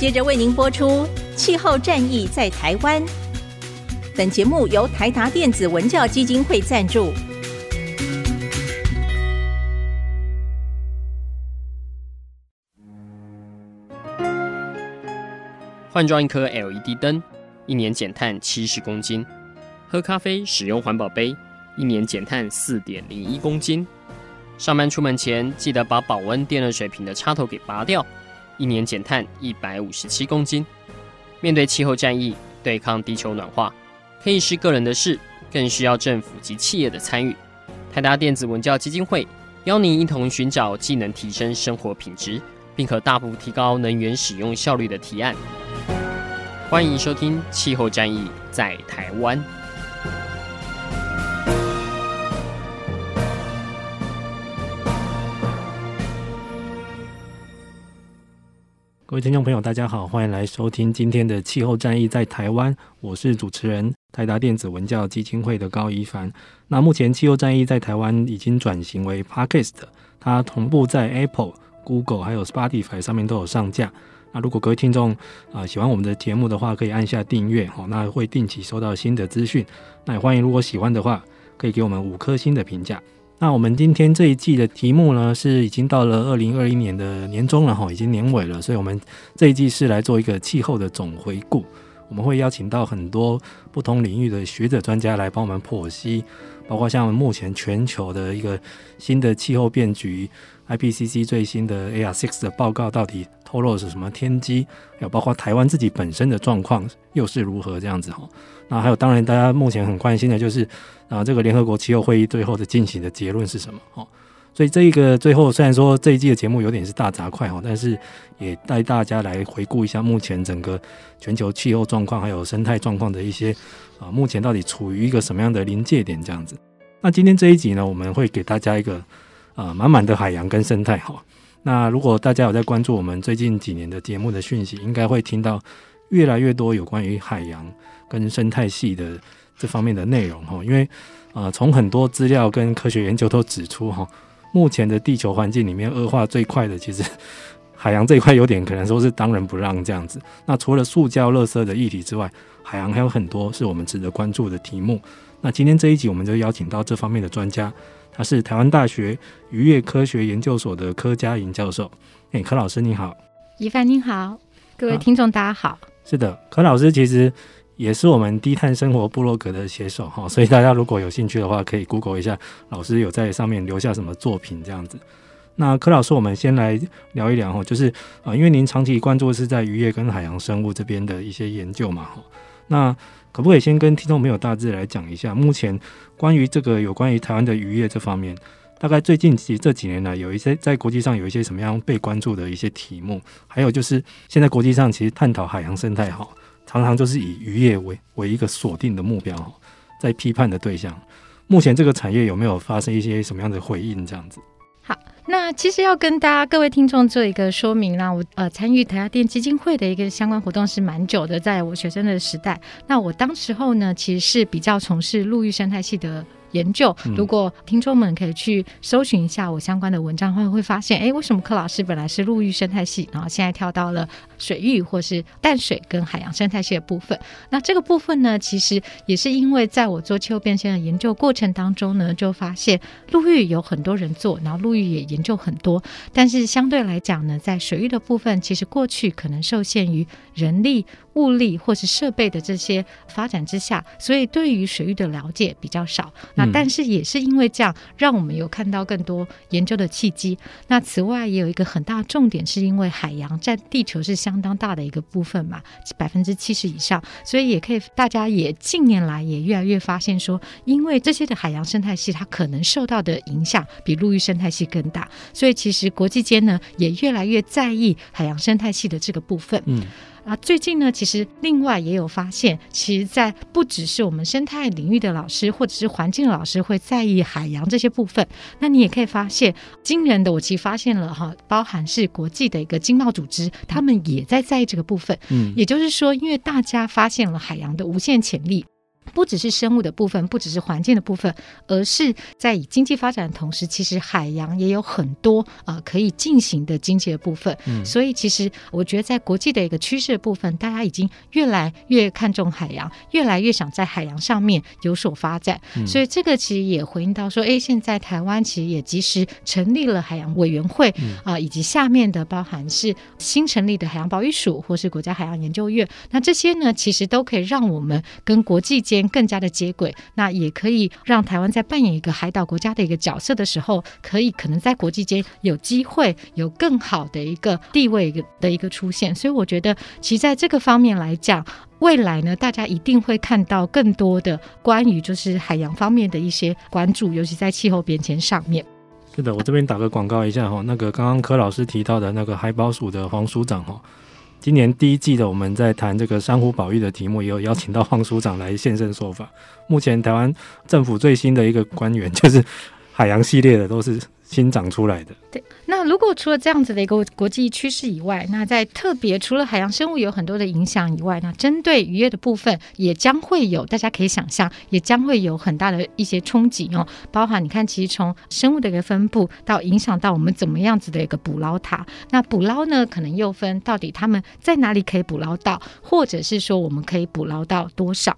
接着为您播出《气候战役在台湾》。本节目由台达电子文教基金会赞助。换装一颗 LED 灯，一年减碳七十公斤；喝咖啡使用环保杯，一年减碳四点零一公斤。上班出门前记得把保温电热水瓶的插头给拔掉，一年减碳一百五十七公斤。面对气候战役，对抗地球暖化，可以是个人的事，更需要政府及企业的参与。台达电子文教基金会邀您一同寻找既能提升生活品质，并可大幅提高能源使用效率的提案。欢迎收听《气候战役在台湾》。各位听众朋友，大家好，欢迎来收听今天的《气候战役在台湾》，我是主持人台达电子文教基金会的高一凡。那目前《气候战役在台湾》已经转型为 Podcast，它同步在 Apple、Google 还有 Spotify 上面都有上架。那如果各位听众啊、喜欢我们的节目的话，可以按下订阅哦，那会定期收到新的资讯。那也欢迎如果喜欢的话，可以给我们五颗星的评价。那我们今天这一季的题目呢，是已经到了二零二一年的年终了哈，已经年尾了，所以我们这一季是来做一个气候的总回顾。我们会邀请到很多不同领域的学者专家来帮我们剖析，包括像目前全球的一个新的气候变局，IPCC 最新的 AR6 的报告到底透露是什么天机，还有包括台湾自己本身的状况又是如何这样子哈。那还有当然大家目前很关心的就是。啊，这个联合国气候会议最后的进行的结论是什么？哈，所以这一个最后虽然说这一季的节目有点是大杂块哈，但是也带大家来回顾一下目前整个全球气候状况还有生态状况的一些啊，目前到底处于一个什么样的临界点这样子。那今天这一集呢，我们会给大家一个啊满满的海洋跟生态哈。那如果大家有在关注我们最近几年的节目的讯息，应该会听到越来越多有关于海洋跟生态系的。这方面的内容哈，因为呃，从很多资料跟科学研究都指出哈，目前的地球环境里面恶化最快的，其实海洋这一块有点可能说是当仁不让这样子。那除了塑胶、垃圾的议题之外，海洋还有很多是我们值得关注的题目。那今天这一集我们就邀请到这方面的专家，他是台湾大学渔业科学研究所的柯佳莹教授。哎，柯老师你好，一凡你好，各位听众大家好。啊，是的，柯老师其实。也是我们低碳生活部落格的写手哈，所以大家如果有兴趣的话，可以 Google 一下老师有在上面留下什么作品这样子。那柯老师，我们先来聊一聊哈，就是啊，因为您长期关注是在渔业跟海洋生物这边的一些研究嘛哈，那可不可以先跟听众朋友大致来讲一下，目前关于这个有关于台湾的渔业这方面，大概最近几这几年来有一些在国际上有一些什么样被关注的一些题目，还有就是现在国际上其实探讨海洋生态哈。常常就是以渔业为为一个锁定的目标，在批判的对象。目前这个产业有没有发生一些什么样的回应？这样子。好，那其实要跟大家各位听众做一个说明啦。我呃参与台达电基金会的一个相关活动是蛮久的，在我学生的时代。那我当时候呢，其实是比较从事陆域生态系的。研究，如果听众们可以去搜寻一下我相关的文章，会会发现，哎，为什么柯老师本来是陆域生态系，然后现在跳到了水域或是淡水跟海洋生态系的部分？那这个部分呢，其实也是因为在我做气候变迁的研究过程当中呢，就发现陆域有很多人做，然后陆域也研究很多，但是相对来讲呢，在水域的部分，其实过去可能受限于人力。物力或是设备的这些发展之下，所以对于水域的了解比较少。那但是也是因为这样，让我们有看到更多研究的契机。那此外也有一个很大重点，是因为海洋占地球是相相当大的一个部分嘛，百分之七十以上，所以也可以大家也近年来也越来越发现说，因为这些的海洋生态系它可能受到的影响比陆域生态系更大，所以其实国际间呢也越来越在意海洋生态系的这个部分。嗯。啊，最近呢，其实另外也有发现，其实，在不只是我们生态领域的老师，或者是环境老师会在意海洋这些部分，那你也可以发现，惊人的，我其实发现了哈，包含是国际的一个经贸组织，他们也在在意这个部分。嗯，也就是说，因为大家发现了海洋的无限潜力。不只是生物的部分，不只是环境的部分，而是在以经济发展的同时，其实海洋也有很多呃可以进行的经济的部分。嗯，所以其实我觉得在国际的一个趋势的部分，大家已经越来越看重海洋，越来越想在海洋上面有所发展。嗯，所以这个其实也回应到说，哎，现在台湾其实也及时成立了海洋委员会啊，呃，以及下面的包含是新成立的海洋保育署或是国家海洋研究院，那这些呢，其实都可以让我们跟国际间更加的接轨，那也可以让台湾在扮演一个海岛国家的一个角色的时候，可以可能在国际间有机会有更好的一个地位的一个出现。所以我觉得，其实在这个方面来讲，未来呢，大家一定会看到更多的关于就是海洋方面的一些关注，尤其在气候变迁上面。是的，我这边打个广告一下哈，那个刚刚柯老师提到的那个海保署的黄署长哈。今年第一季的我们在谈这个珊瑚保育的题目，也有邀请到黄署长来现身说法。目前台湾政府最新的一个官员，就是海洋系列的，都是。新长出来的。对，那如果除了这样子的一个国际趋势以外，那在特别除了海洋生物有很多的影响以外，那针对渔业的部分也将会有，大家可以想象，也将会有很大的一些冲击哦。包含你看，其实从生物的一个分布到影响到我们怎么样子的一个捕捞它，那捕捞呢，可能又分到底他们在哪里可以捕捞到，或者是说我们可以捕捞到多少。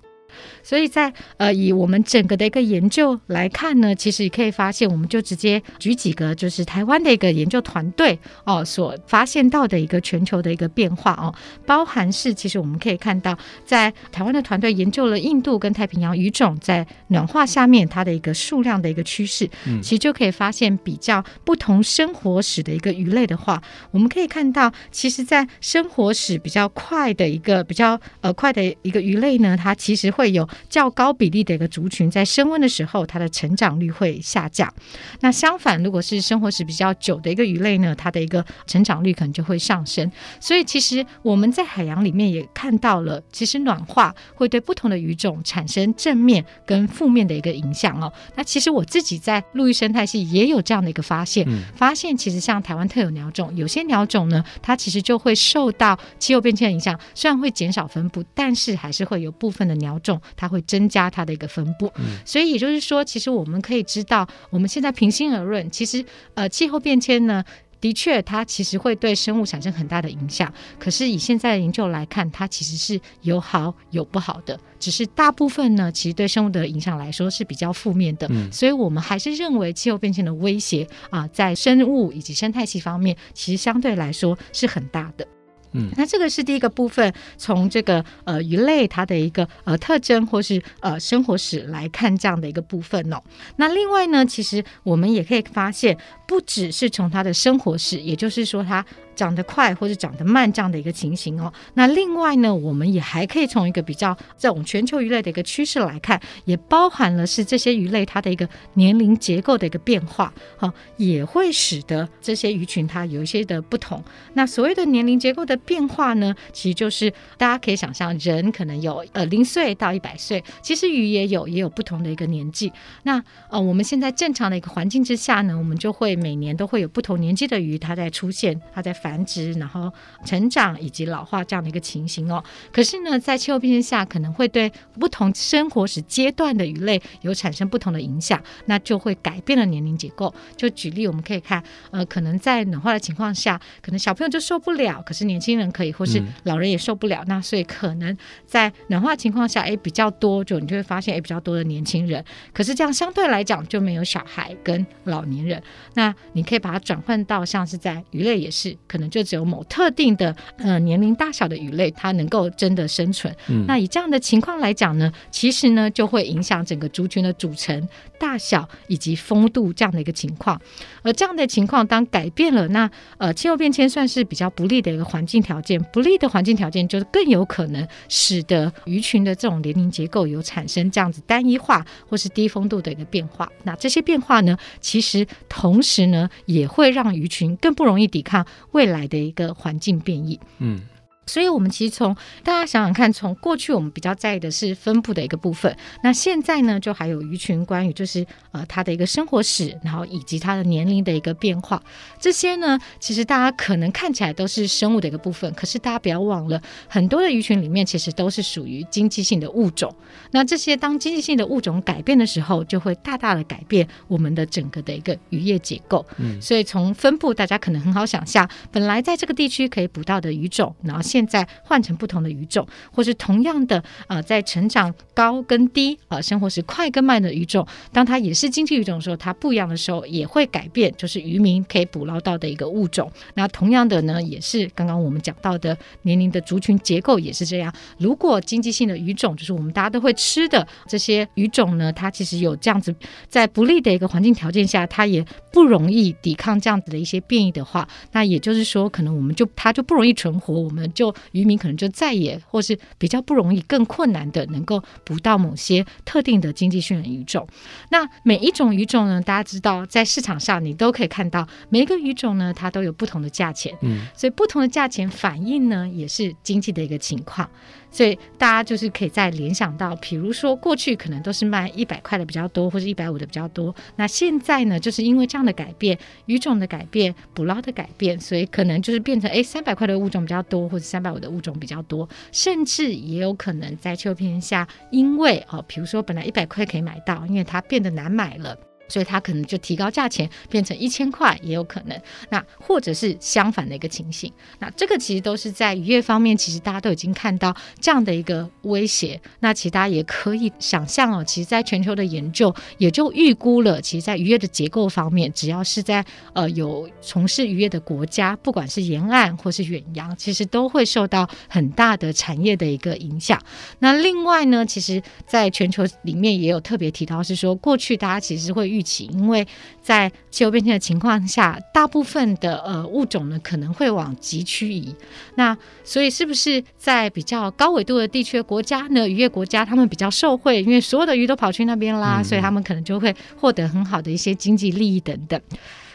所以在呃，以我们整个的一个研究来看呢，其实也可以发现，我们就直接举几个，就是台湾的一个研究团队哦，所发现到的一个全球的一个变化哦，包含是其实我们可以看到，在台湾的团队研究了印度跟太平洋鱼种在暖化下面它的一个数量的一个趋势，嗯，其实就可以发现比较不同生活史的一个鱼类的话，我们可以看到，其实，在生活史比较快的一个比较呃快的一个鱼类呢，它其实会。会有较高比例的一个族群，在升温的时候，它的成长率会下降。那相反，如果是生活时比较久的一个鱼类呢，它的一个成长率可能就会上升。所以，其实我们在海洋里面也看到了，其实暖化会对不同的鱼种产生正面跟负面的一个影响哦。那其实我自己在陆域生态系也有这样的一个发现，发现其实像台湾特有鸟种，有些鸟种呢，它其实就会受到气候变迁的影响，虽然会减少分布，但是还是会有部分的鸟种。它会增加它的一个分布，所以也就是说，其实我们可以知道，我们现在平心而论，其实呃气候变迁呢，的确它其实会对生物产生很大的影响。可是以现在的研究来看，它其实是有好有不好的，只是大部分呢，其实对生物的影响来说是比较负面的。所以我们还是认为气候变迁的威胁啊，在生物以及生态系方面，其实相对来说是很大的。嗯，那这个是第一个部分，从这个呃鱼类它的一个呃特征或是呃生活史来看这样的一个部分哦。那另外呢，其实我们也可以发现，不只是从它的生活史，也就是说它。长得快或者长得慢这样的一个情形哦。那另外呢，我们也还可以从一个比较这种全球鱼类的一个趋势来看，也包含了是这些鱼类它的一个年龄结构的一个变化，哈，也会使得这些鱼群它有一些的不同。那所谓的年龄结构的变化呢，其实就是大家可以想象，人可能有呃零岁到一百岁，其实鱼也有也有不同的一个年纪。那呃我们现在正常的一个环境之下呢，我们就会每年都会有不同年纪的鱼它在出现，它在。繁殖，然后成长以及老化这样的一个情形哦。可是呢，在气候变迁下，可能会对不同生活史阶段的鱼类有产生不同的影响，那就会改变了年龄结构。就举例，我们可以看，呃，可能在暖化的情况下，可能小朋友就受不了，可是年轻人可以，或是老人也受不了。嗯、那所以可能在暖化情况下，哎，比较多，就你就会发现，哎，比较多的年轻人。可是这样相对来讲就没有小孩跟老年人。那你可以把它转换到像是在鱼类也是。可能就只有某特定的呃年龄大小的鱼类，它能够真的生存。嗯，那以这样的情况来讲呢，其实呢就会影响整个族群的组成大小以及风度这样的一个情况。而这样的情况当改变了，那呃气候变迁算是比较不利的一个环境条件，不利的环境条件就是更有可能使得鱼群的这种年龄结构有产生这样子单一化或是低风度的一个变化。那这些变化呢，其实同时呢也会让鱼群更不容易抵抗未来的一个环境变异，嗯，所以，我们其实从大家想想看，从过去我们比较在意的是分布的一个部分，那现在呢，就还有鱼群关于就是呃它的一个生活史，然后以及它的年龄的一个变化，这些呢，其实大家可能看起来都是生物的一个部分，可是大家不要忘了，很多的鱼群里面其实都是属于经济性的物种。那这些当经济性的物种改变的时候，就会大大的改变我们的整个的一个渔业结构。嗯，所以从分布，大家可能很好想象，本来在这个地区可以捕到的鱼种，然后现在换成不同的鱼种，或是同样的呃，在成长高跟低啊、呃，生活时快跟慢的鱼种，当它也是经济鱼种的时候，它不一样的时候也会改变，就是渔民可以捕捞到的一个物种。那同样的呢，也是刚刚我们讲到的年龄的族群结构也是这样。如果经济性的鱼种，就是我们大家都会吃的这些鱼种呢，它其实有这样子在不利的一个环境条件下，它也不容易抵抗这样子的一些变异的话，那也就是说，可能我们就它就不容易存活，我们就就渔民可能就再也或是比较不容易、更困难的能够捕到某些特定的经济性的鱼种。那每一种鱼种呢，大家知道在市场上你都可以看到，每一个鱼种呢，它都有不同的价钱，嗯，所以不同的价钱反应呢，也是经济的一个情况。所以大家就是可以再联想到，比如说过去可能都是卖一百块的比较多，或者一百五的比较多。那现在呢，就是因为这样的改变，鱼种的改变，捕捞的改变，所以可能就是变成诶三百块的物种比较多，或者三百五的物种比较多，甚至也有可能在秋天下，因为哦，比如说本来一百块可以买到，因为它变得难买了。所以它可能就提高价钱，变成一千块也有可能。那或者是相反的一个情形。那这个其实都是在渔业方面，其实大家都已经看到这样的一个威胁。那其实大家也可以想象哦，其实在全球的研究也就预估了，其实，在渔业的结构方面，只要是在呃有从事渔业的国家，不管是沿岸或是远洋，其实都会受到很大的产业的一个影响。那另外呢，其实在全球里面也有特别提到，是说过去大家其实会预因为在气候变迁的情况下，大部分的呃物种呢可能会往极区移。那所以是不是在比较高纬度的地区的国家呢，渔业国家他们比较受惠，因为所有的鱼都跑去那边啦，所以他们可能就会获得很好的一些经济利益等等。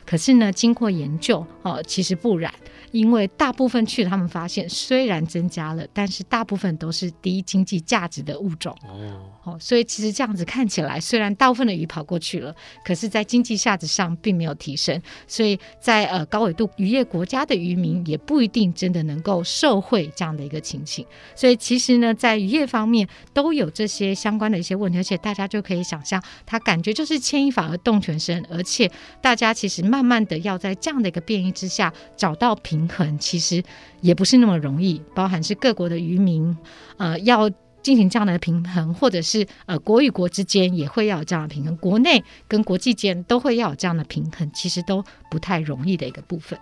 可是呢，经过研究哦，其实不然。因为大部分去，他们发现虽然增加了，但是大部分都是低经济价值的物种。哦，哦，所以其实这样子看起来，虽然大部分的鱼跑过去了，可是，在经济价值上并没有提升。所以在呃高纬度渔业国家的渔民也不一定真的能够受惠这样的一个情形。所以其实呢，在渔业方面都有这些相关的一些问题，而且大家就可以想象，它感觉就是牵一发而动全身，而且大家其实慢慢的要在这样的一个变异之下找到平。平衡其实也不是那么容易，包含是各国的渔民，呃，要进行这样的平衡，或者是呃国与国之间也会要有这样的平衡，国内跟国际间都会要有这样的平衡，其实都不太容易的一个部分。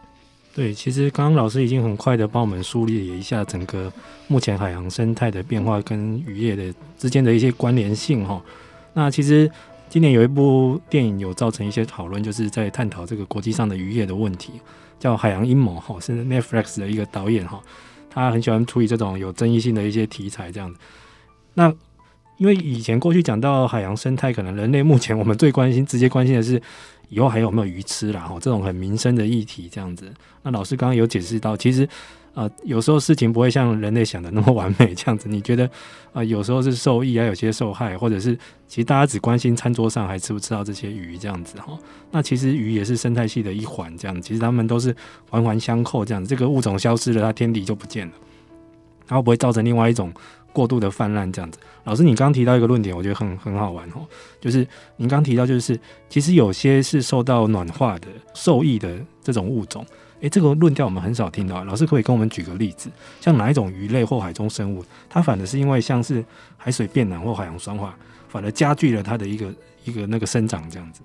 对，其实刚刚老师已经很快的帮我们梳理了一下整个目前海洋生态的变化跟渔业的之间的一些关联性哈。那其实今年有一部电影有造成一些讨论，就是在探讨这个国际上的渔业的问题。叫《海洋阴谋》哈，是 Netflix 的一个导演哈，他很喜欢处理这种有争议性的一些题材这样子。那因为以前过去讲到海洋生态，可能人类目前我们最关心、直接关心的是以后还有没有鱼吃啦哈，这种很民生的议题这样子。那老师刚刚有解释到，其实。啊、有时候事情不会像人类想的那么完美，这样子。你觉得啊、有时候是受益，还有些受害，或者是其实大家只关心餐桌上还吃不吃到这些鱼这样子哈。那其实鱼也是生态系的一环，这样子。其实它们都是环环相扣，这样子。这个物种消失了，它天敌就不见了，然后不会造成另外一种过度的泛滥这样子。老师，你刚提到一个论点，我觉得很很好玩哈，就是您刚提到就是其实有些是受到暖化的受益的这种物种。诶，这个论调我们很少听到。老师可，以跟我们举个例子，像哪一种鱼类或海中生物，它反而是因为像是海水变暖或海洋酸化，反而加剧了它的一个一个那个生长这样子。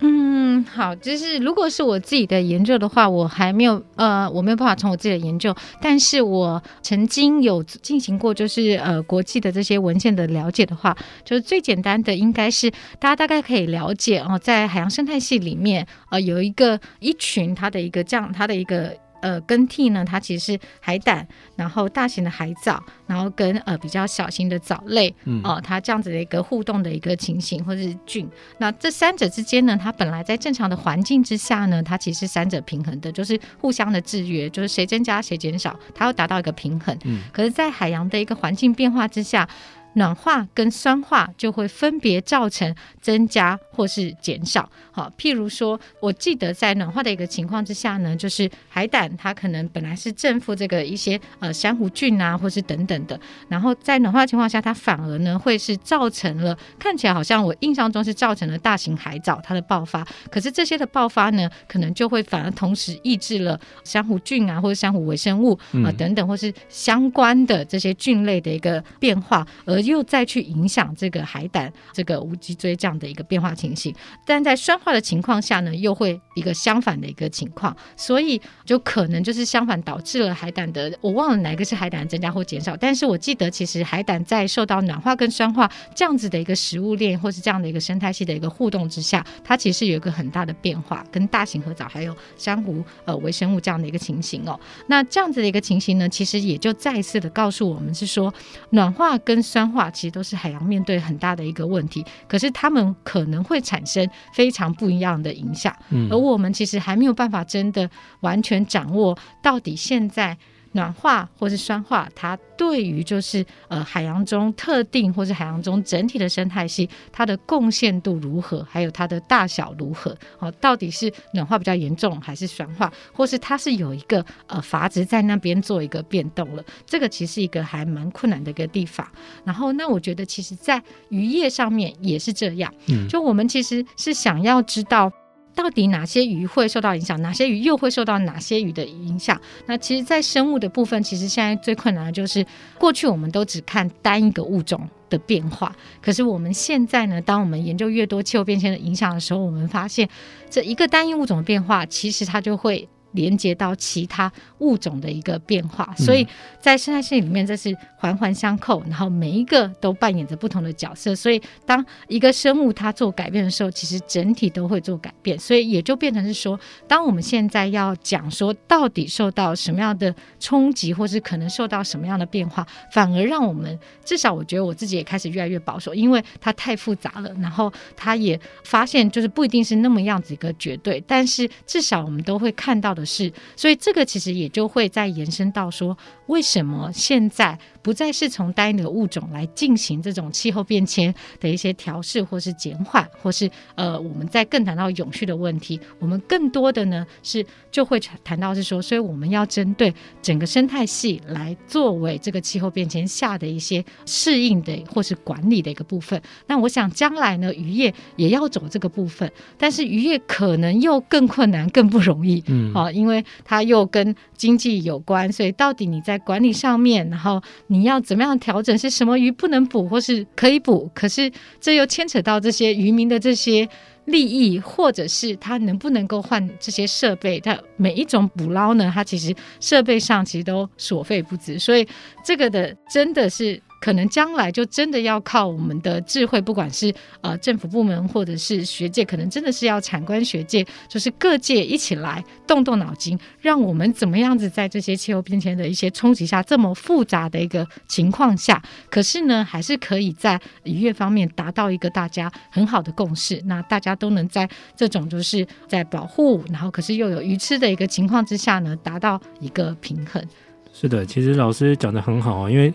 嗯，好，就是如果是我自己的研究的话，我还没有呃，我没有办法从我自己的研究，但是我曾经有进行过，就是呃国际的这些文献的了解的话，就是最简单的应该是大家大概可以了解哦，在海洋生态系里面呃有一个一群它的一个这样它的一个。呃更替呢，它其实是海胆，然后大型的海藻，然后跟呃比较小型的藻类，哦、它这样子的一个互动的一个情形，或者是菌。那这三者之间呢，它本来在正常的环境之下呢，它其实是三者平衡的，就是互相的制约，就是谁增加谁减少，它要达到一个平衡。嗯，可是，在海洋的一个环境变化之下。暖化跟酸化就会分别造成增加或是减少。好，譬如说，我记得在暖化的一个情况之下呢，就是海胆它可能本来是正负这个一些呃珊瑚菌啊，或是等等的，然后在暖化的情况下，它反而呢会是造成了看起来好像我印象中是造成了大型海藻它的爆发，可是这些的爆发呢，可能就会反而同时抑制了珊瑚菌啊，或者珊瑚微生物啊等等，或是相关的这些菌类的一个变化而。又再去影响这个海胆、这个无脊椎这样的一个变化情形，但在酸化的情况下呢，又会一个相反的一个情况，所以就可能就是相反导致了海胆的，我忘了哪个是海胆增加或减少，但是我记得其实海胆在受到暖化跟酸化这样子的一个食物链或是这样的一个生态系的一个互动之下，它其实有一个很大的变化，跟大型海藻还有珊瑚呃微生物这样的一个情形哦。那这样子的一个情形呢，其实也就再次的告诉我们是说，暖化跟酸化。其实都是海洋面对很大的一个问题，可是它们可能产生非常不一样的影响，嗯，而我们其实还没有办法真的完全掌握到底现在。暖化或是酸化，它对于就是呃海洋中特定或是海洋中整体的生态系，它的贡献度如何，还有它的大小如何？哦，到底是暖化比较严重，还是酸化，或是它是有一个呃阀值在那边做一个变动了？这个其实是一个还蛮困难的一个地方。然后，那我觉得其实在渔业上面也是这样，嗯，就我们其实是想要知道。到底哪些鱼会受到影响？哪些鱼又会受到哪些鱼的影响？那其实，在生物的部分，其实现在最困难的就是，过去我们都只看单一个物种的变化，可是我们现在呢，当我们研究越多气候变迁的影响的时候，我们发现，这一个单一物种的变化，其实它就会。连接到其他物种的一个变化，所以在生态系里面，这是环环相扣，然后每一个都扮演着不同的角色。所以，当一个生物它做改变的时候，其实整体都会做改变。所以，也就变成是说，当我们现在要讲说到底受到什么样的冲击，或是可能受到什么样的变化，反而让我们至少我觉得我自己也开始越来越保守，因为它太复杂了。然后，他也发现就是不一定是那么样子一个绝对，但是至少我们都会看到的。是，所以这个其实也就会再延伸到说，为什么现在不再是从单一的物种来进行这种气候变迁的一些调试，或是减缓，或是呃，我们在更谈到永续的问题，我们更多的呢是就会谈到是说，所以我们要针对整个生态系来作为这个气候变迁下的一些适应的或是管理的一个部分。那我想将来呢，渔业也要走这个部分，但是渔业可能又更困难、更不容易，嗯，好。因为它又跟经济有关，所以到底你在管理上面，然后你要怎么样调整？是什么鱼不能捕，或是可以捕？可是这又牵扯到这些渔民的这些利益，或者是他能不能够换这些设备？他每一种捕捞呢，他其实设备上其实都所费不值，所以这个的真的是。可能将来就真的要靠我们的智慧，不管是呃政府部门或者是学界，可能真的是要产官学界，就是各界一起来动动脑筋，让我们怎么样子在这些气候变迁的一些冲击下，这么复杂的一个情况下，可是呢，还是可以在渔业方面达到一个大家很好的共识，那大家都能在这种就是在保护，然后可是又有鱼吃的一个情况之下呢，达到一个平衡。是的，其实老师讲得很好啊，因为。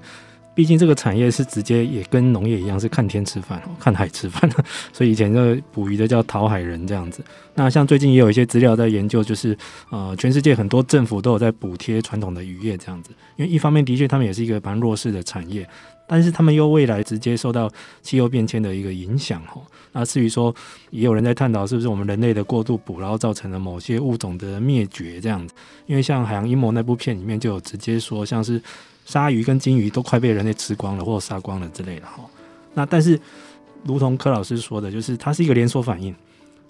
毕竟这个产业是直接也跟农业一样，是看天吃饭，看海吃饭，所以以前这个捕鱼的叫讨海人这样子。那像最近也有一些资料在研究，就是呃，全世界很多政府都有在补贴传统的渔业这样子，因为一方面的确他们也是一个蛮弱势的产业，但是他们又未来直接受到气候变迁的一个影响哈。那至于说，也有人在探讨是不是我们人类的过度捕捞造成了某些物种的灭绝这样子，因为像《海洋阴谋》那部片里面就有直接说，像是。鲨鱼跟鲸鱼都快被人类吃光了，或者杀光了之类的哈。那但是，如同柯老师说的，就是它是一个连锁反应。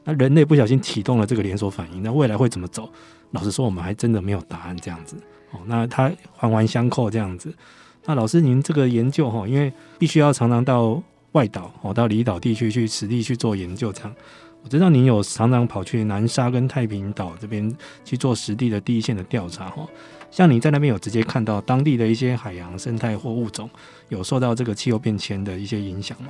那人类不小心启动了这个连锁反应，那未来会怎么走？老实说，我们还真的没有答案。这样子哦，那它环环相扣这样子。那老师，您这个研究哈，因为必须要常常到外岛哦，到离岛地区去实地去做研究，这样我知道您有常常跑去南沙跟太平岛这边去做实地的第一线的调查哈，像你在那边有直接看到当地的一些海洋生态或物种有受到这个气候变迁的一些影响吗？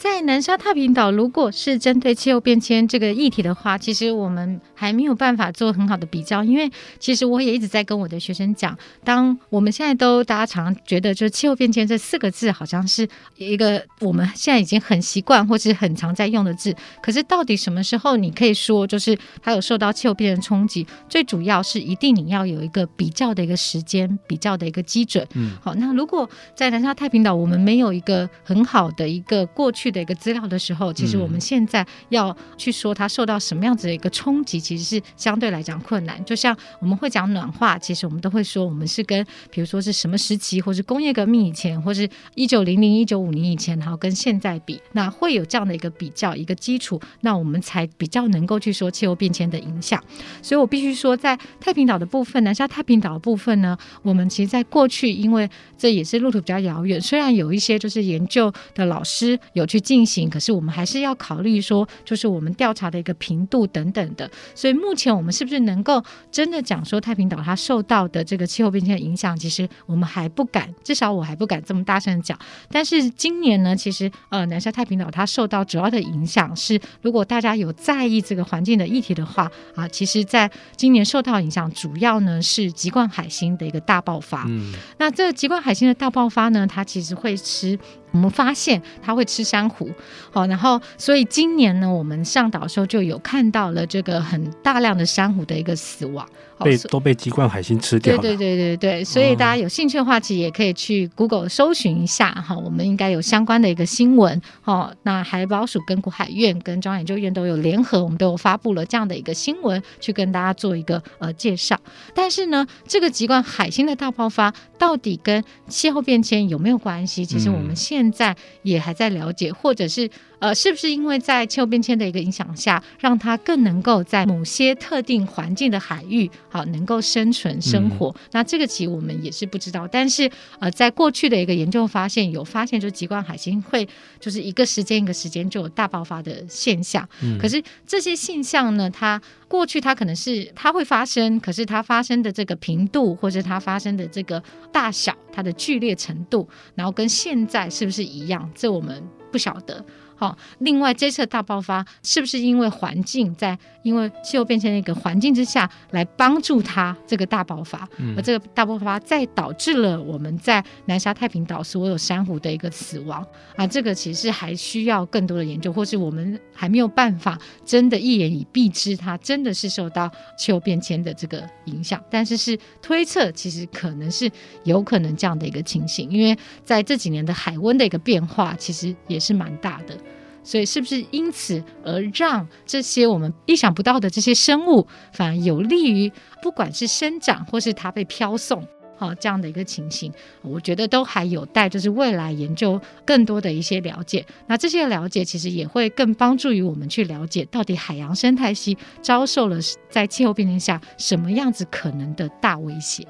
在南沙太平岛，如果是针对气候变迁这个议题的话，其实我们还没有办法做很好的比较，因为其实我也一直在跟我的学生讲，当我们现在都大家常常觉得就是气候变迁这四个字好像是一个我们现在已经很习惯或是很常在用的字，可是到底什么时候你可以说就是它有受到气候变迁冲击？最主要是一定你要有一个比较的一个时间，比较的一个基准。嗯，好，那如果在南沙太平岛，我们没有一个很好的一个过去的一个资料的时候，其实我们现在要去说它受到什么样子的一个冲击，其实是相对来讲困难。就像我们会讲暖化，其实我们都会说我们是跟，比如说是什么时期，或是工业革命以前，或是一九零零、一九五零以前，然后跟现在比，那会有这样的一个比较一个基础，那我们才比较能够去说气候变迁的影响。所以我必须说，在太平岛的部分，南沙太平岛的部分呢，我们其实在过去，因为这也是路途比较遥远，虽然有一些就是研究的老师有去进行，可是我们还是要考虑说，就是我们调查的一个频度等等的。所以目前我们是不是能够真的讲说太平岛它受到的这个气候变迁的影响，其实我们还不敢，至少我还不敢这么大声讲。但是今年呢，其实呃南沙太平岛它受到主要的影响是，如果大家有在意这个环境的议题的话啊，其实在今年受到影响主要呢是籍贯海星的一个大爆发。嗯，那这籍贯海星的大爆发呢，它其实会吃。我们发现它会吃珊瑚，好，然后所以今年呢，我们上岛的时候就有看到了这个很大量的珊瑚的一个死亡。被都被籍贯海星吃掉了。对对对对对，所以大家有兴趣的话，其实也可以去 Google 搜寻一下哈，我们应该有相关的一个新闻哦。那海保署跟国海院跟中央研究院都有联合，我们都有发布了这样的一个新闻，去跟大家做一个呃介绍。但是呢，这个籍贯海星的大爆发到底跟气候变迁有没有关系？其实我们现在也还在了解，或者是。呃，是不是因为在气候变迁的一个影响下，让它更能够在某些特定环境的海域，好能够生存生活？嗯、那这个其实我们也是不知道。但是呃，在过去的一个研究发现，有发现就是极光海星会就是一个时间一个时间就有大爆发的现象。嗯、可是这些现象呢，它过去它可能是它会发生，可是它发生的这个频度或者它发生的这个大小，它的剧烈程度，然后跟现在是不是一样？这我们不晓得。好，另外这次大爆发是不是因为环境在因为气候变迁的一个环境之下来帮助它这个大爆发，嗯、而这个大爆发再导致了我们在南沙太平岛所有珊瑚的一个死亡啊？这个其实还需要更多的研究，或是我们还没有办法真的一言以蔽之，它真的是受到气候变迁的这个影响。但是是推测，其实可能是有可能这样的一个情形，因为在这几年的海温的一个变化，其实也是蛮大的。所以，是不是因此而让这些我们意想不到的这些生物，反而有利于不管是生长或是它被飘送，好这样的一个情形，我觉得都还有待就是未来研究更多的一些了解。那这些了解其实也会更帮助于我们去了解到底海洋生态系遭受了在气候变迁下什么样子可能的大威胁。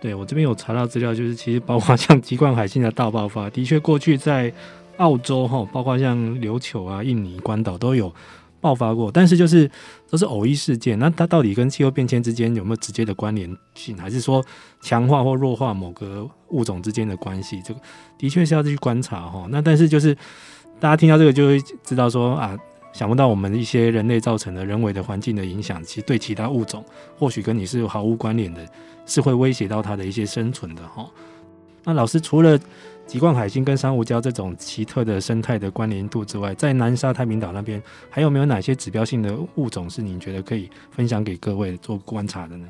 对，我这边有查到资料，就是其实包括 像极冠海星的大爆发，的确过去在。澳洲哈，包括像琉球啊、印尼、关岛都有爆发过，但是就是都是偶一事件。那它到底跟气候变迁之间有没有直接的关联性，还是说强化或弱化某个物种之间的关系？这个的确是要去观察哈。那但是就是大家听到这个就会知道说啊，想不到我们一些人类造成的人为的环境的影响，其实对其他物种或许跟你是毫无关联的，是会威胁到它的一些生存的哈。那老师除了籍贯海星跟珊瑚礁这种奇特的生态的关联度之外，在南沙太平岛那边还有没有哪些指标性的物种是您觉得可以分享给各位做观察的呢？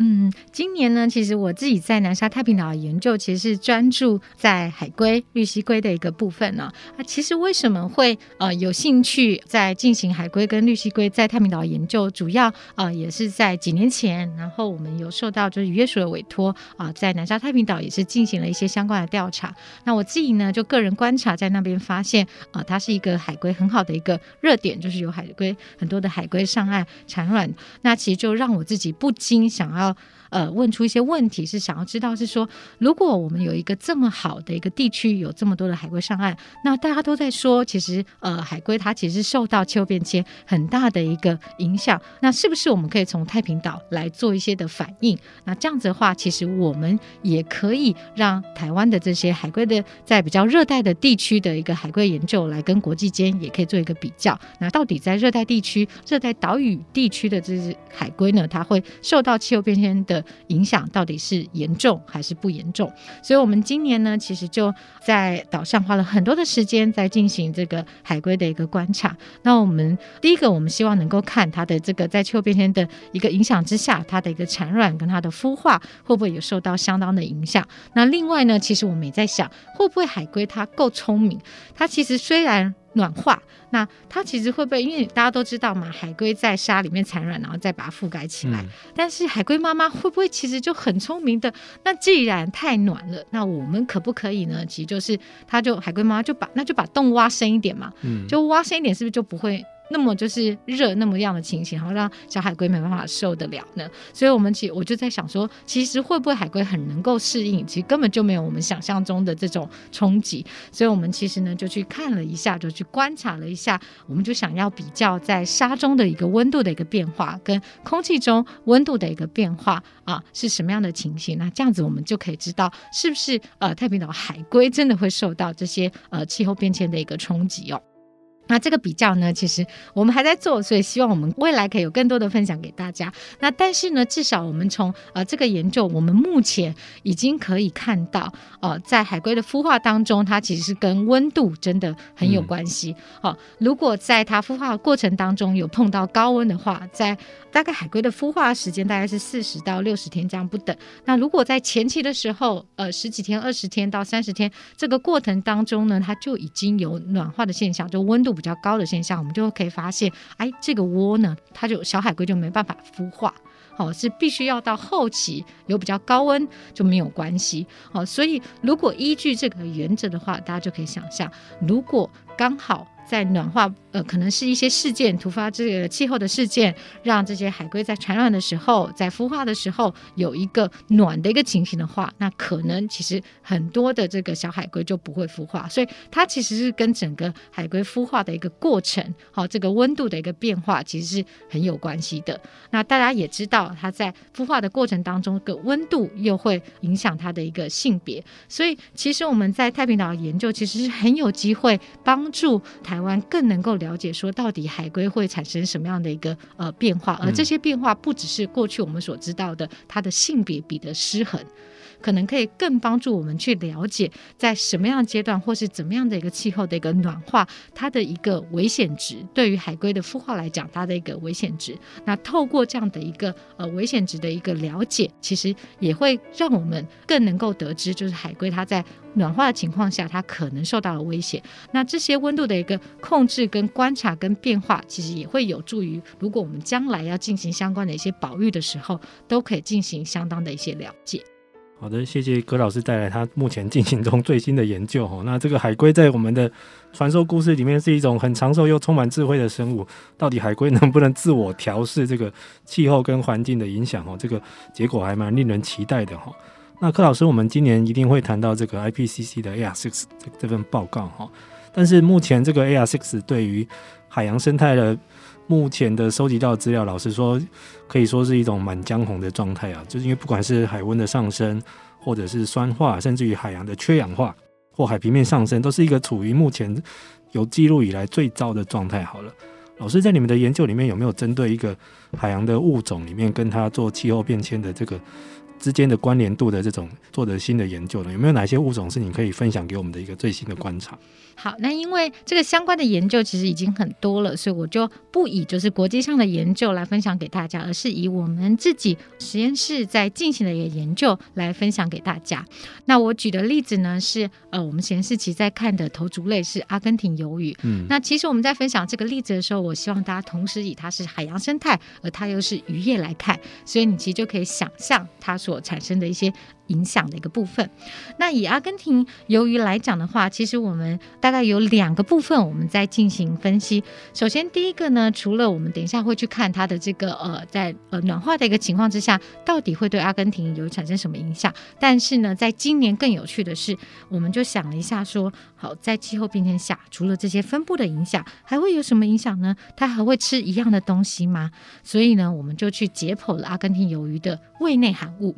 嗯，今年呢，其实我自己在南沙太平岛的研究，其实是专注在海龟、绿蠵龟的一个部分呢。啊，其实为什么会呃有兴趣在进行海龟跟绿蠵龟在太平岛研究？主要啊、呃、也是在几年前，然后我们有受到就是渔业署的委托啊、在南沙太平岛也是进行了一些相关的调查。那我自己呢，就个人观察在那边发现啊、它是一个海龟很好的一个热点，就是有海龟很多的海龟上岸产卵。那其实就让我自己不禁想要。到呃问出一些问题，是想要知道是说，如果我们有一个这么好的一个地区，有这么多的海龟上岸，那大家都在说，其实呃海龟它其实受到气候变迁很大的一个影响，那是不是我们可以从太平岛来做一些的反应？那这样子的话，其实我们也可以让台湾的这些海龟的在比较热带的地区的一个海龟研究来跟国际间也可以做一个比较。那到底在热带地区、热带岛屿地区的这只海龟呢，它会受到气候变迁的影响，到底是严重还是不严重？所以，我们今年呢，其实就在岛上花了很多的时间在进行这个海龟的一个观察。那我们第一个，我们希望能够看它的这个在气候变迁的一个影响之下，它的一个产卵跟它的孵化会不会有受到相当的影响？那另外呢，其实我们也在想，会不会海龟它够聪明？它其实虽然暖化，那它其实会不会？因为大家都知道嘛，海龟在沙里面产卵，然后再把它覆盖起来。嗯、但是海龟妈妈会不会其实就很聪明的？那既然太暖了，那我们可不可以呢？其实就是，它就海龟妈妈就把那就把洞挖深一点嘛，嗯，就挖深一点，是不是就不会？那么就是热那么样的情形，然后让小海龟没办法受得了呢？所以，我们其我就在想说，其实会不会海龟很能够适应？其实根本就没有我们想象中的这种冲击。所以，我们其实呢就去看了一下，就去观察了一下，我们就想要比较在沙中的一个温度的一个变化，跟空气中温度的一个变化啊是什么样的情形？那这样子我们就可以知道，是不是呃太平岛海龟真的会受到这些呃气候变迁的一个冲击哦？那这个比较呢，其实我们还在做，所以希望我们未来可以有更多的分享给大家。那但是呢，至少我们从呃这个研究，我们目前已经可以看到，呃，在海龟的孵化当中，它其实是跟温度真的很有关系。好、嗯呃，如果在它孵化的过程当中有碰到高温的话，在大概海龟的孵化时间大概是四十到六十天这样不等。那如果在前期的时候，呃十几天、二十天到三十天这个过程当中呢，它就已经有暖化的现象，就温度。比较高的现象，我们就可以发现，哎，这个窝呢，它就小海龟就没办法孵化，哦，是必须要到后期有比较高温就没有关系，哦，所以如果依据这个原则的话，大家就可以想象，如果刚好。在暖化，呃，可能是一些事件突发，这个气候的事件，让这些海龟在产卵的时候，在孵化的时候有一个暖的一个情形的话，那可能其实很多的这个小海龟就不会孵化，所以它其实是跟整个海龟孵化的一个过程，好，这个温度的一个变化其实是很有关系的。那大家也知道，它在孵化的过程当中，个温度又会影响它的一个性别，所以其实我们在太平岛研究其实是很有机会帮助台。台湾更能够了解说，到底海龟会产生什么样的一个呃变化，而这些变化不只是过去我们所知道的它的性别比的失衡。可能可以更帮助我们去了解，在什么样的阶段，或是怎么样的一个气候的一个暖化，它的一个危险值，对于海龟的孵化来讲，它的一个危险值。那透过这样的一个呃危险值的一个了解，其实也会让我们更能够得知，就是海龟它在暖化的情况下，它可能受到了威胁。那这些温度的一个控制、跟观察、跟变化，其实也会有助于，如果我们将来要进行相关的一些保育的时候，都可以进行相当的一些了解。好的，谢谢葛老师带来他目前进行中最新的研究哈。那这个海龟在我们的传说故事里面是一种很长寿又充满智慧的生物，到底海龟能不能自我调试这个气候跟环境的影响哦？这个结果还蛮令人期待的哈。那柯老师，我们今年一定会谈到这个 IPCC 的 AR6 这份报告哈。但是目前这个 AR6 对于海洋生态的目前的收集到资料，老实说，可以说是一种满江红的状态啊。就是因为不管是海温的上升，或者是酸化，甚至于海洋的缺氧化或海平面上升，都是一个处于目前有记录以来最糟的状态。好了，老师在你们的研究里面有没有针对一个海洋的物种里面，跟它做气候变迁的这个之间的关联度的这种做的新的研究呢？有没有哪些物种是你可以分享给我们的一个最新的观察？好，那因为这个相关的研究其实已经很多了，所以我就不以就是国际上的研究来分享给大家，而是以我们自己实验室在进行的一个研究来分享给大家。那我举的例子呢是，呃，我们实验室其实在看的头足类是阿根廷鱿鱼。嗯，那其实我们在分享这个例子的时候，我希望大家同时以它是海洋生态，而它又是渔业来看，所以你其实就可以想象它所产生的一些。影响的一个部分。那以阿根廷鱿鱼来讲的话，其实我们大概有两个部分，我们在进行分析。首先，第一个呢，除了我们等一下会去看它的这个呃，在呃暖化的一个情况之下，到底会对阿根廷有产生什么影响？但是呢，在今年更有趣的是，我们就想了一下说，好在气候变迁下，除了这些分布的影响，还会有什么影响呢？它还会吃一样的东西吗？所以呢，我们就去解剖了阿根廷鱿鱼的胃内含物。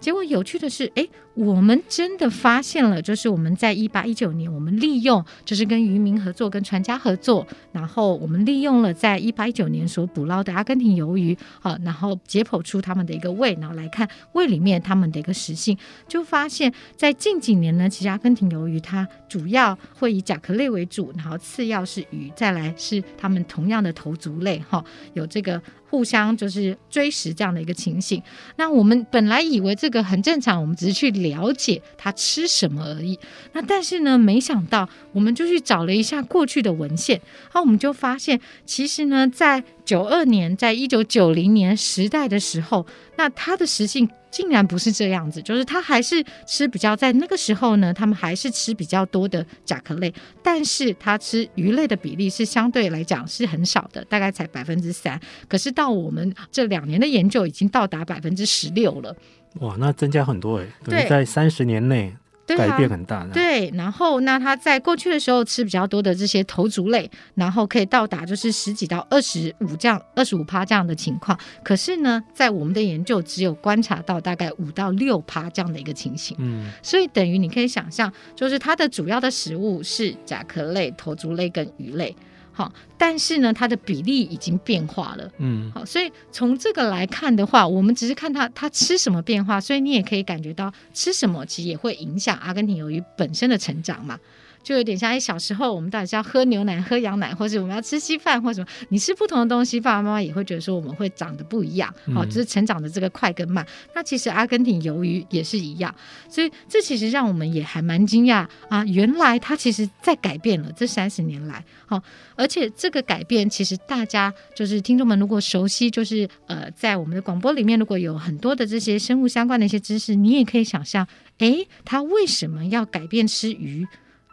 结果有趣的是，哎，我们真的发现了，就是我们在一八一九年，我们利用就是跟渔民合作、跟船家合作，然后我们利用了在一八一九年所捕捞的阿根廷鱿鱼，啊，然后解剖出它们的一个胃，然后来看胃里面它们的一个食性，就发现，在近几年呢，其实阿根廷鱿鱼它主要会以甲壳类为主，然后次要是鱼，再来是它们同样的头足类，哈，有这个。互相就是追食这样的一个情形，那我们本来以为这个很正常，我们只是去了解它吃什么而已。那但是呢，没想到我们就去找了一下过去的文献，然后我们就发现，其实呢，在九二年，在一九九零年时代的时候，那它的食性。竟然不是这样子，就是它还是吃比较，在那个时候呢，他们还是吃比较多的甲壳类，但是它吃鱼类的比例是相对来讲是很少的，大概才百分之三。可是到我们这两年的研究，已经到达百分之十六了。哇，那增加很多诶，对，在三十年内。改变很大的，对。然后，那他在过去的时候吃比较多的这些头足类，然后可以到达就是十几到二十五这样，二十五趴这样的情况。可是呢，在我们的研究只有观察到大概五到六趴这样的一个情形。嗯，所以等于你可以想象，就是它的主要的食物是甲壳类、头足类跟鱼类。好，但是呢，它的比例已经变化了。嗯，好，所以从这个来看的话，我们只是看它它吃什么变化，所以你也可以感觉到吃什么其实也会影响阿根廷鱿鱼本身的成长嘛。就有点像，哎，小时候我们到底是要喝牛奶、喝羊奶，或者我们要吃稀饭，或者什么？你吃不同的东西，爸爸妈妈也会觉得说我们会长得不一样，好、嗯，就是成长的这个快跟慢。那其实阿根廷鱿鱼也是一样，所以这其实让我们也还蛮惊讶啊！原来它其实在改变了这三十年来，好，而且这个改变其实大家就是听众们如果熟悉，就是呃，在我们的广播里面如果有很多的这些生物相关的一些知识，你也可以想象，哎，它为什么要改变吃鱼？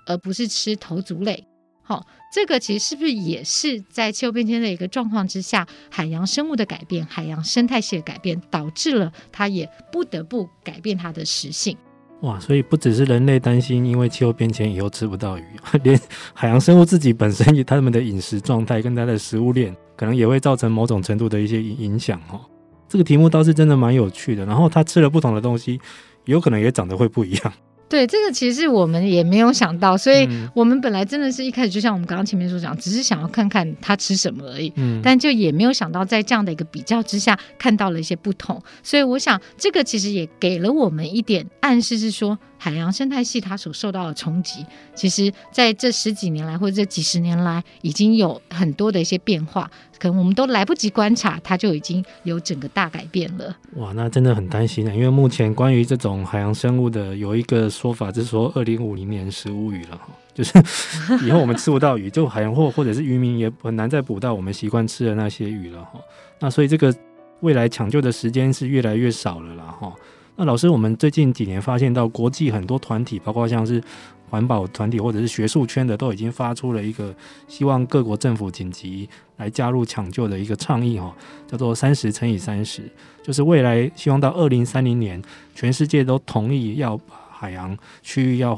而不是吃头足类，好，这个其实是不是也是在气候变迁的一个状况之下，海洋生物的改变，海洋生态系的改变，导致了它也不得不改变它的食性。哇，所以不只是人类担心，因为气候变迁以后吃不到鱼，连海洋生物自己本身，他们的饮食状态跟它的食物链，可能也会造成某种程度的一些影响哈。这个题目倒是真的蛮有趣的，然后它吃了不同的东西，有可能也长得会不一样。对，这个其实我们也没有想到，所以我们本来真的是一开始就像我们刚刚前面所讲，只是想要看看他吃什么而已，嗯，但就也没有想到在这样的一个比较之下，看到了一些不同，所以我想这个其实也给了我们一点暗示，是说。海洋生态系它所受到的冲击，其实在这十几年来或者这几十年来，已经有很多的一些变化，可能我们都来不及观察，它就已经有整个大改变了。哇，那真的很担心啊！因为目前关于这种海洋生物的有一个说法，就是说二零五零年食无鱼了哈，就是 以后我们吃不到鱼，就海洋或或者是渔民也很难再捕到我们习惯吃的那些鱼了哈。那所以这个未来抢救的时间是越来越少了啦哈。那老师，我们最近几年发现到国际很多团体，包括像是环保团体或者是学术圈的，都已经发出了一个希望各国政府紧急来加入抢救的一个倡议哈，叫做三十乘以三十，就是未来希望到二零三零年，全世界都同意要把海洋区域要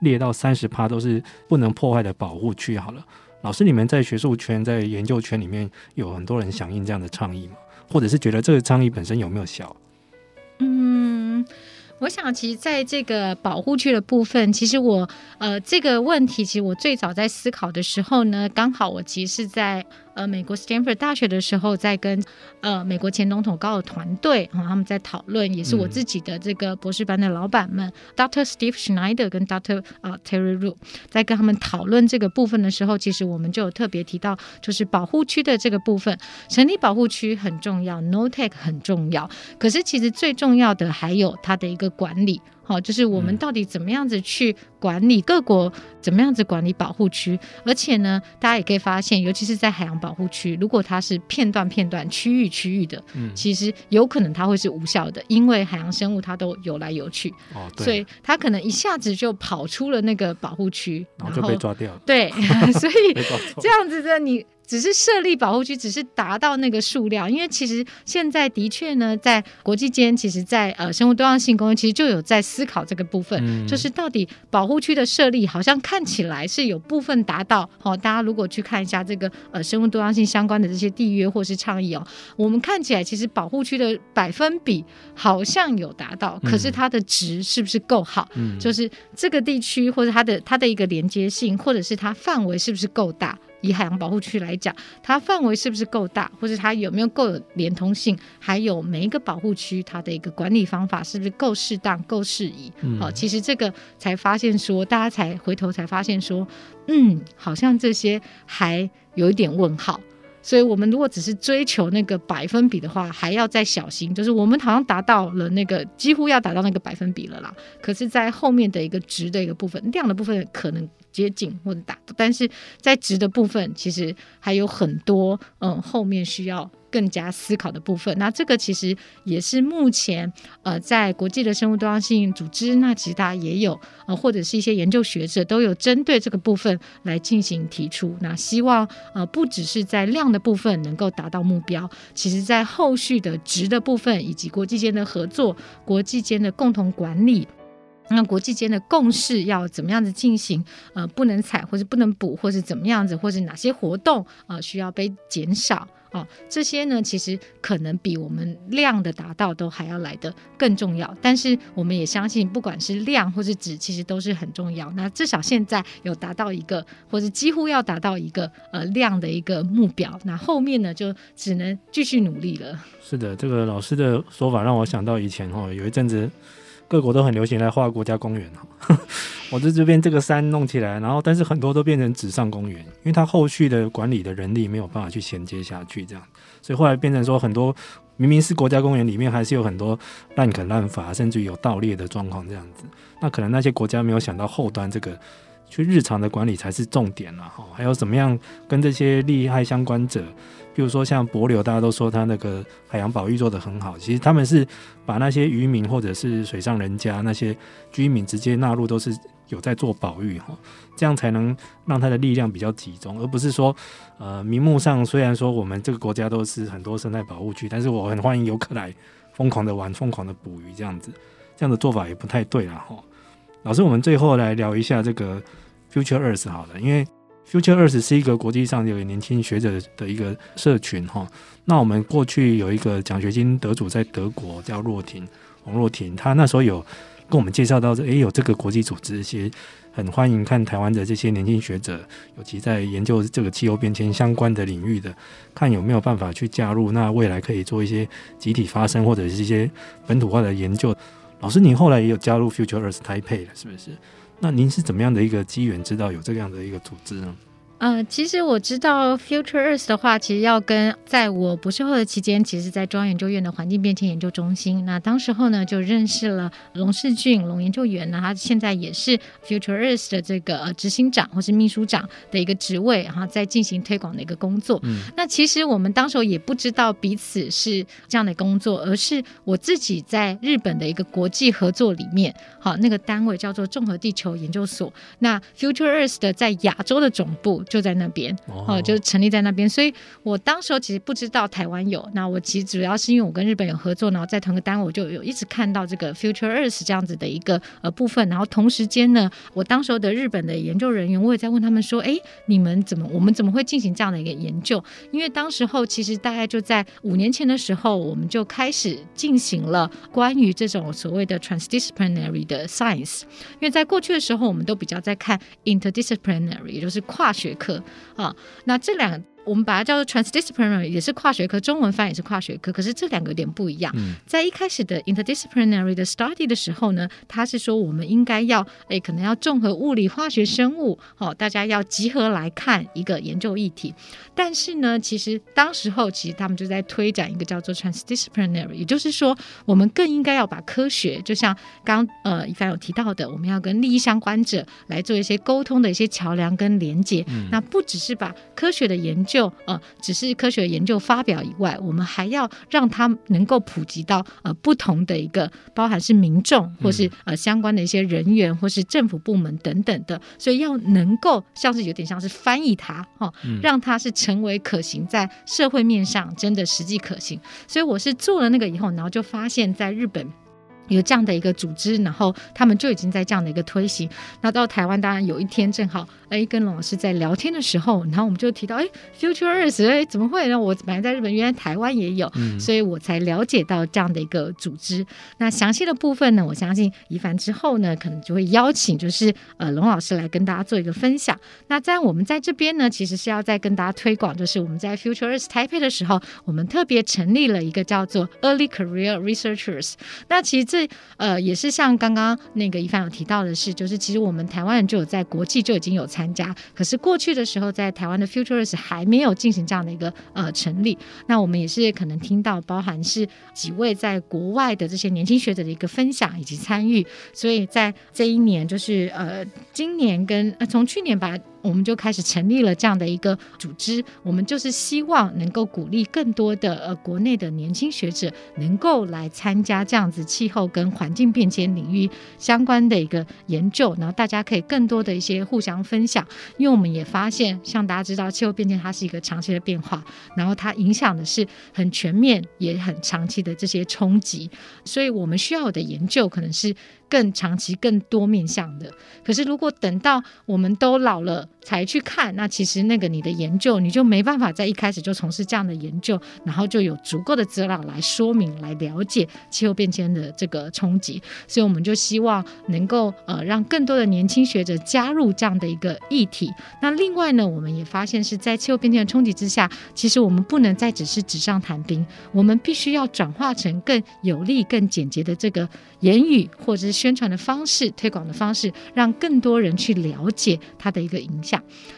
列到三十趴都是不能破坏的保护区。好了，老师，你们在学术圈、在研究圈里面有很多人响应这样的倡议吗？或者是觉得这个倡议本身有没有效？我想，其实在这个保护区的部分，其实我呃这个问题，其实我最早在思考的时候呢，刚好我其实是在。呃，美国 Stanford 大学的时候，在跟呃美国前总统高尔团队啊，他们在讨论，也是我自己的这个博士班的老板们、嗯、Dr. Steve Schneider 跟 Dr. 啊、uh, Terry Root 在跟他们讨论这个部分的时候，其实我们就有特别提到，就是保护区的这个部分，成立保护区很重要，NOTAC 很重要，可是其实最重要的还有它的一个管理。好，就是我们到底怎么样子去管理各国，怎么样子管理保护区？而且呢，大家也可以发现，尤其是在海洋保护区，如果它是片段片段、区域区域的，嗯，其实有可能它会是无效的，因为海洋生物它都游来游去，哦，对，所以它可能一下子就跑出了那个保护区，然后就被抓掉了。对，所以这样子的你。只是设立保护区，只是达到那个数量，因为其实现在的确呢，在国际间，其实在，在呃生物多样性公约，其实就有在思考这个部分，嗯、就是到底保护区的设立，好像看起来是有部分达到。好、哦，大家如果去看一下这个呃生物多样性相关的这些缔约或是倡议哦，我们看起来其实保护区的百分比好像有达到，可是它的值是不是够好？嗯、就是这个地区或者它的它的一个连接性，或者是它范围是不是够大？以海洋保护区来讲，它范围是不是够大，或者它有没有够有连通性？还有每一个保护区，它的一个管理方法是不是够适当、够适宜？好、其实这个才发现说，大家才回头才发现说，嗯，好像这些还有一点问号。所以，我们如果只是追求那个百分比的话，还要再小心。就是我们好像达到了那个几乎要达到那个百分比了啦。可是，在后面的一个值的一个部分，量的部分可能接近或者达到，但是在值的部分，其实还有很多嗯后面需要。更加思考的部分，那这个其实也是目前呃在国际的生物多样性组织，那其实大家也有呃或者是一些研究学者都有针对这个部分来进行提出，那希望呃不只是在量的部分能够达到目标，其实在后续的值的部分以及国际间的合作、国际间的共同管理，那国际间的共识要怎么样子进行？呃，不能采或是不能补，或是怎么样子，或是哪些活动呃需要被减少？哦，这些呢，其实可能比我们量的达到都还要来得更重要。但是我们也相信，不管是量或是质，其实都是很重要。那至少现在有达到一个，或者几乎要达到一个呃量的一个目标。那后面呢，就只能继续努力了。是的，这个老师的说法让我想到以前哦，有一阵子。各国都很流行来画国家公园，我在这边这个山弄起来，然后但是很多都变成纸上公园，因为它后续的管理的人力没有办法去衔接下去，这样，所以后来变成说很多明明是国家公园里面还是有很多滥垦滥伐，甚至有盗猎的状况这样子，那可能那些国家没有想到后端这个去日常的管理才是重点了哈，还有怎么样跟这些利害相关者。比如说像帛琉，大家都说他那个海洋保育做得很好，其实他们是把那些渔民或者是水上人家那些居民直接纳入，都是有在做保育哈，这样才能让他的力量比较集中，而不是说呃明目上虽然说我们这个国家都是很多生态保护区，但是我很欢迎游客来疯狂的玩、疯狂的捕鱼这样子，这样的做法也不太对了哈。老师，我们最后来聊一下这个 Future Earth 好了，因为。Future Earth 是一个国际上有年轻学者的一个社群哈。那我们过去有一个奖学金得主在德国叫若婷，王若婷，他那时候有跟我们介绍到，诶，有这个国际组织，一些很欢迎看台湾的这些年轻学者，尤其在研究这个气候变迁相关的领域的，看有没有办法去加入，那未来可以做一些集体发声或者是一些本土化的研究。老师，你后来也有加入 Future Earth Taipei 了，是不是？那您是怎么样的一个机缘，知道有这样的一个组织呢？呃，其实我知道 Future Earth 的话，其实要跟在我博士后的期间，其实，在中央研究院的环境变迁研究中心，那当时候呢，就认识了龙世俊龙研究员，那他现在也是 Future Earth 的这个呃执行长或是秘书长的一个职位，然后在进行推广的一个工作。嗯，那其实我们当时候也不知道彼此是这样的工作，而是我自己在日本的一个国际合作里面，好，那个单位叫做综合地球研究所，那 Future Earth 的在亚洲的总部。就在那边哦，就成立在那边，所以我当时候其实不知道台湾有。那我其实主要是因为我跟日本有合作，然后在同个单位，我就有一直看到这个 Future Earth 这样子的一个呃部分。然后同时间呢，我当时候的日本的研究人员，我也在问他们说：“哎，你们怎么，我们怎么会进行这样的一个研究？”因为当时候其实大概就在五年前的时候，我们就开始进行了关于这种所谓的 transdisciplinary 的 science。因为在过去的时候，我们都比较在看 interdisciplinary，也就是跨学科。课啊，那这两我们把它叫做 transdisciplinary，也是跨学科，中文翻也是跨学科。可是这两个有点不一样。嗯、在一开始的 interdisciplinary 的 study 的时候呢，他是说我们应该要，哎，可能要综合物理、化学、生物，好、哦，大家要集合来看一个研究议题。但是呢，其实当时候其实他们就在推展一个叫做 transdisciplinary，也就是说，我们更应该要把科学，就像刚呃一凡有提到的，我们要跟利益相关者来做一些沟通的一些桥梁跟连接。嗯、那不只是把科学的研究就呃，只是科学研究发表以外，我们还要让它能够普及到呃不同的一个，包含是民众或是呃相关的一些人员或是政府部门等等的，所以要能够像是有点像是翻译它，哦嗯、让它是成为可行在社会面上真的实际可行。所以我是做了那个以后，然后就发现在日本。有这样的一个组织，然后他们就已经在这样的一个推行。那到台湾，当然有一天正好，哎，跟龙老师在聊天的时候，然后我们就提到，哎，Future Earth，哎，怎么会呢？我本来在日本，原来台湾也有，嗯、所以我才了解到这样的一个组织。那详细的部分呢，我相信一凡之后呢，可能就会邀请，就是呃龙老师来跟大家做一个分享。那在我们在这边呢，其实是要再跟大家推广，就是我们在 Future Earth 台北的时候，我们特别成立了一个叫做 Early Career Researchers。那其实。这呃，也是像刚刚那个一凡有提到的是，就是其实我们台湾人就有在国际就已经有参参加，可是过去的时候在台湾的 Futures 还没有进行这样的一个呃成立。那我们也是可能听到，包含是几位在国外的这些年轻学者的一个分享以及参与，所以在这一年就是呃，今年跟呃从去年吧。我们就开始成立了这样的一个组织，我们就是希望能够鼓励更多的呃国内的年轻学者能够来参加这样子气候跟环境变迁领域相关的一个研究，然后大家可以更多的一些互相分享，因为我们也发现，像大家知道气候变迁它是一个长期的变化，然后它影响的是很全面也很长期的这些冲击，所以我们需要的研究可能是。更长期、更多面向的。可是，如果等到我们都老了才去看，那其实那个你的研究，你就没办法在一开始就从事这样的研究，然后就有足够的资料来说明、来了解气候变迁的这个冲击。所以，我们就希望能够呃让更多的年轻学者加入这样的一个议题。那另外呢，我们也发现是在气候变迁的冲击之下，其实我们不能再只是纸上谈兵，我们必须要转化成更有力、更简洁的这个言语，或者是。宣传的方式、推广的方式，让更多人去了解它的一个影响。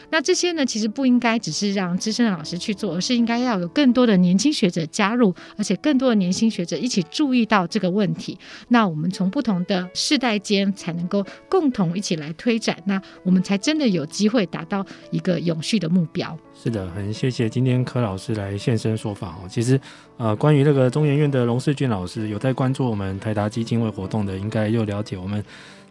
那这些呢，其实不应该只是让资深的老师去做，而是应该要有更多的年轻学者加入，而且更多的年轻学者一起注意到这个问题。那我们从不同的世代间才能够共同一起来推展，那我们才真的有机会达到一个永续的目标。是的，很谢谢今天柯老师来现身说法哦。其实，呃，关于那个中研院的龙世俊老师有在关注我们台达基金会活动的，应该又了解我们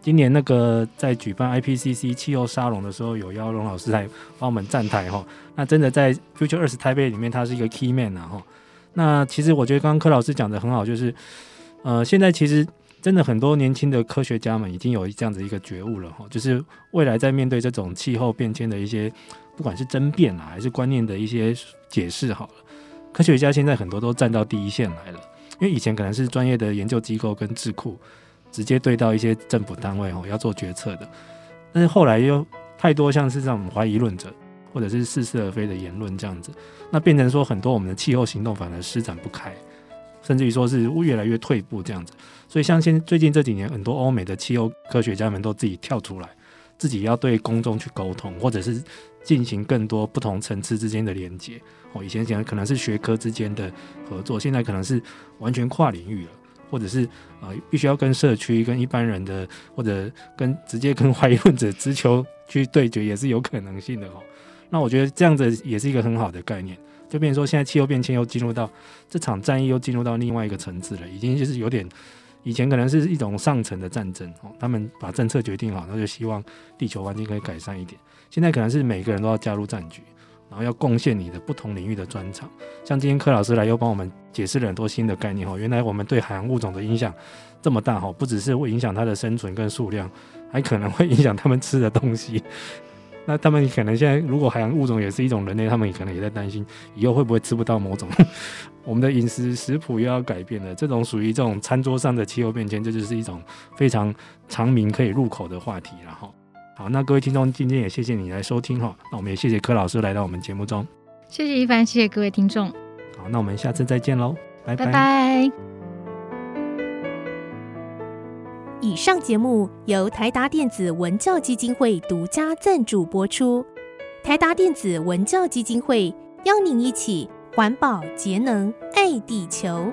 今年那个在举办 IPCC 气候沙龙的时候，有邀龙老师来帮我们站台哈。那真的在 Future Earth 台北里面，他是一个 key man 啊哈。那其实我觉得刚刚柯老师讲的很好，就是呃，现在其实真的很多年轻的科学家们已经有这样子一个觉悟了哈，就是未来在面对这种气候变迁的一些。不管是争辩啊，还是观念的一些解释，好了，科学家现在很多都站到第一线来了。因为以前可能是专业的研究机构跟智库直接对到一些政府单位哦，要做决策的，但是后来又太多像是这种怀疑论者，或者是似是而非的言论这样子，那变成说很多我们的气候行动反而施展不开，甚至于说是越来越退步这样子。所以像现最近这几年，很多欧美的气候科学家们都自己跳出来，自己要对公众去沟通，或者是。进行更多不同层次之间的连接哦，以前讲可能是学科之间的合作，现在可能是完全跨领域了，或者是呃必须要跟社区、跟一般人的，或者跟直接跟怀疑论者直球去对决，也是有可能性的哦。那我觉得这样子也是一个很好的概念，就变成说现在气候变迁又进入到这场战役又进入到另外一个层次了，已经就是有点以前可能是一种上层的战争哦，他们把政策决定好，那就希望地球环境可以改善一点。现在可能是每个人都要加入战局，然后要贡献你的不同领域的专长。像今天柯老师来又帮我们解释了很多新的概念哈，原来我们对海洋物种的影响这么大哈，不只是会影响它的生存跟数量，还可能会影响他们吃的东西。那他们可能现在如果海洋物种也是一种人类，他们可能也在担心以后会不会吃不到某种 我们的饮食食谱又要改变了。这种属于这种餐桌上的气候变迁，这就是一种非常常明可以入口的话题了哈。好，那各位听众，今天也谢谢你来收听哈。那我们也谢谢柯老师来到我们节目中。谢谢一凡，谢谢各位听众。好，那我们下次再见喽，拜拜。拜拜。以上节目由台达电子文教基金会独家赞助播出。台达电子文教基金会邀您一起环保节能，爱地球。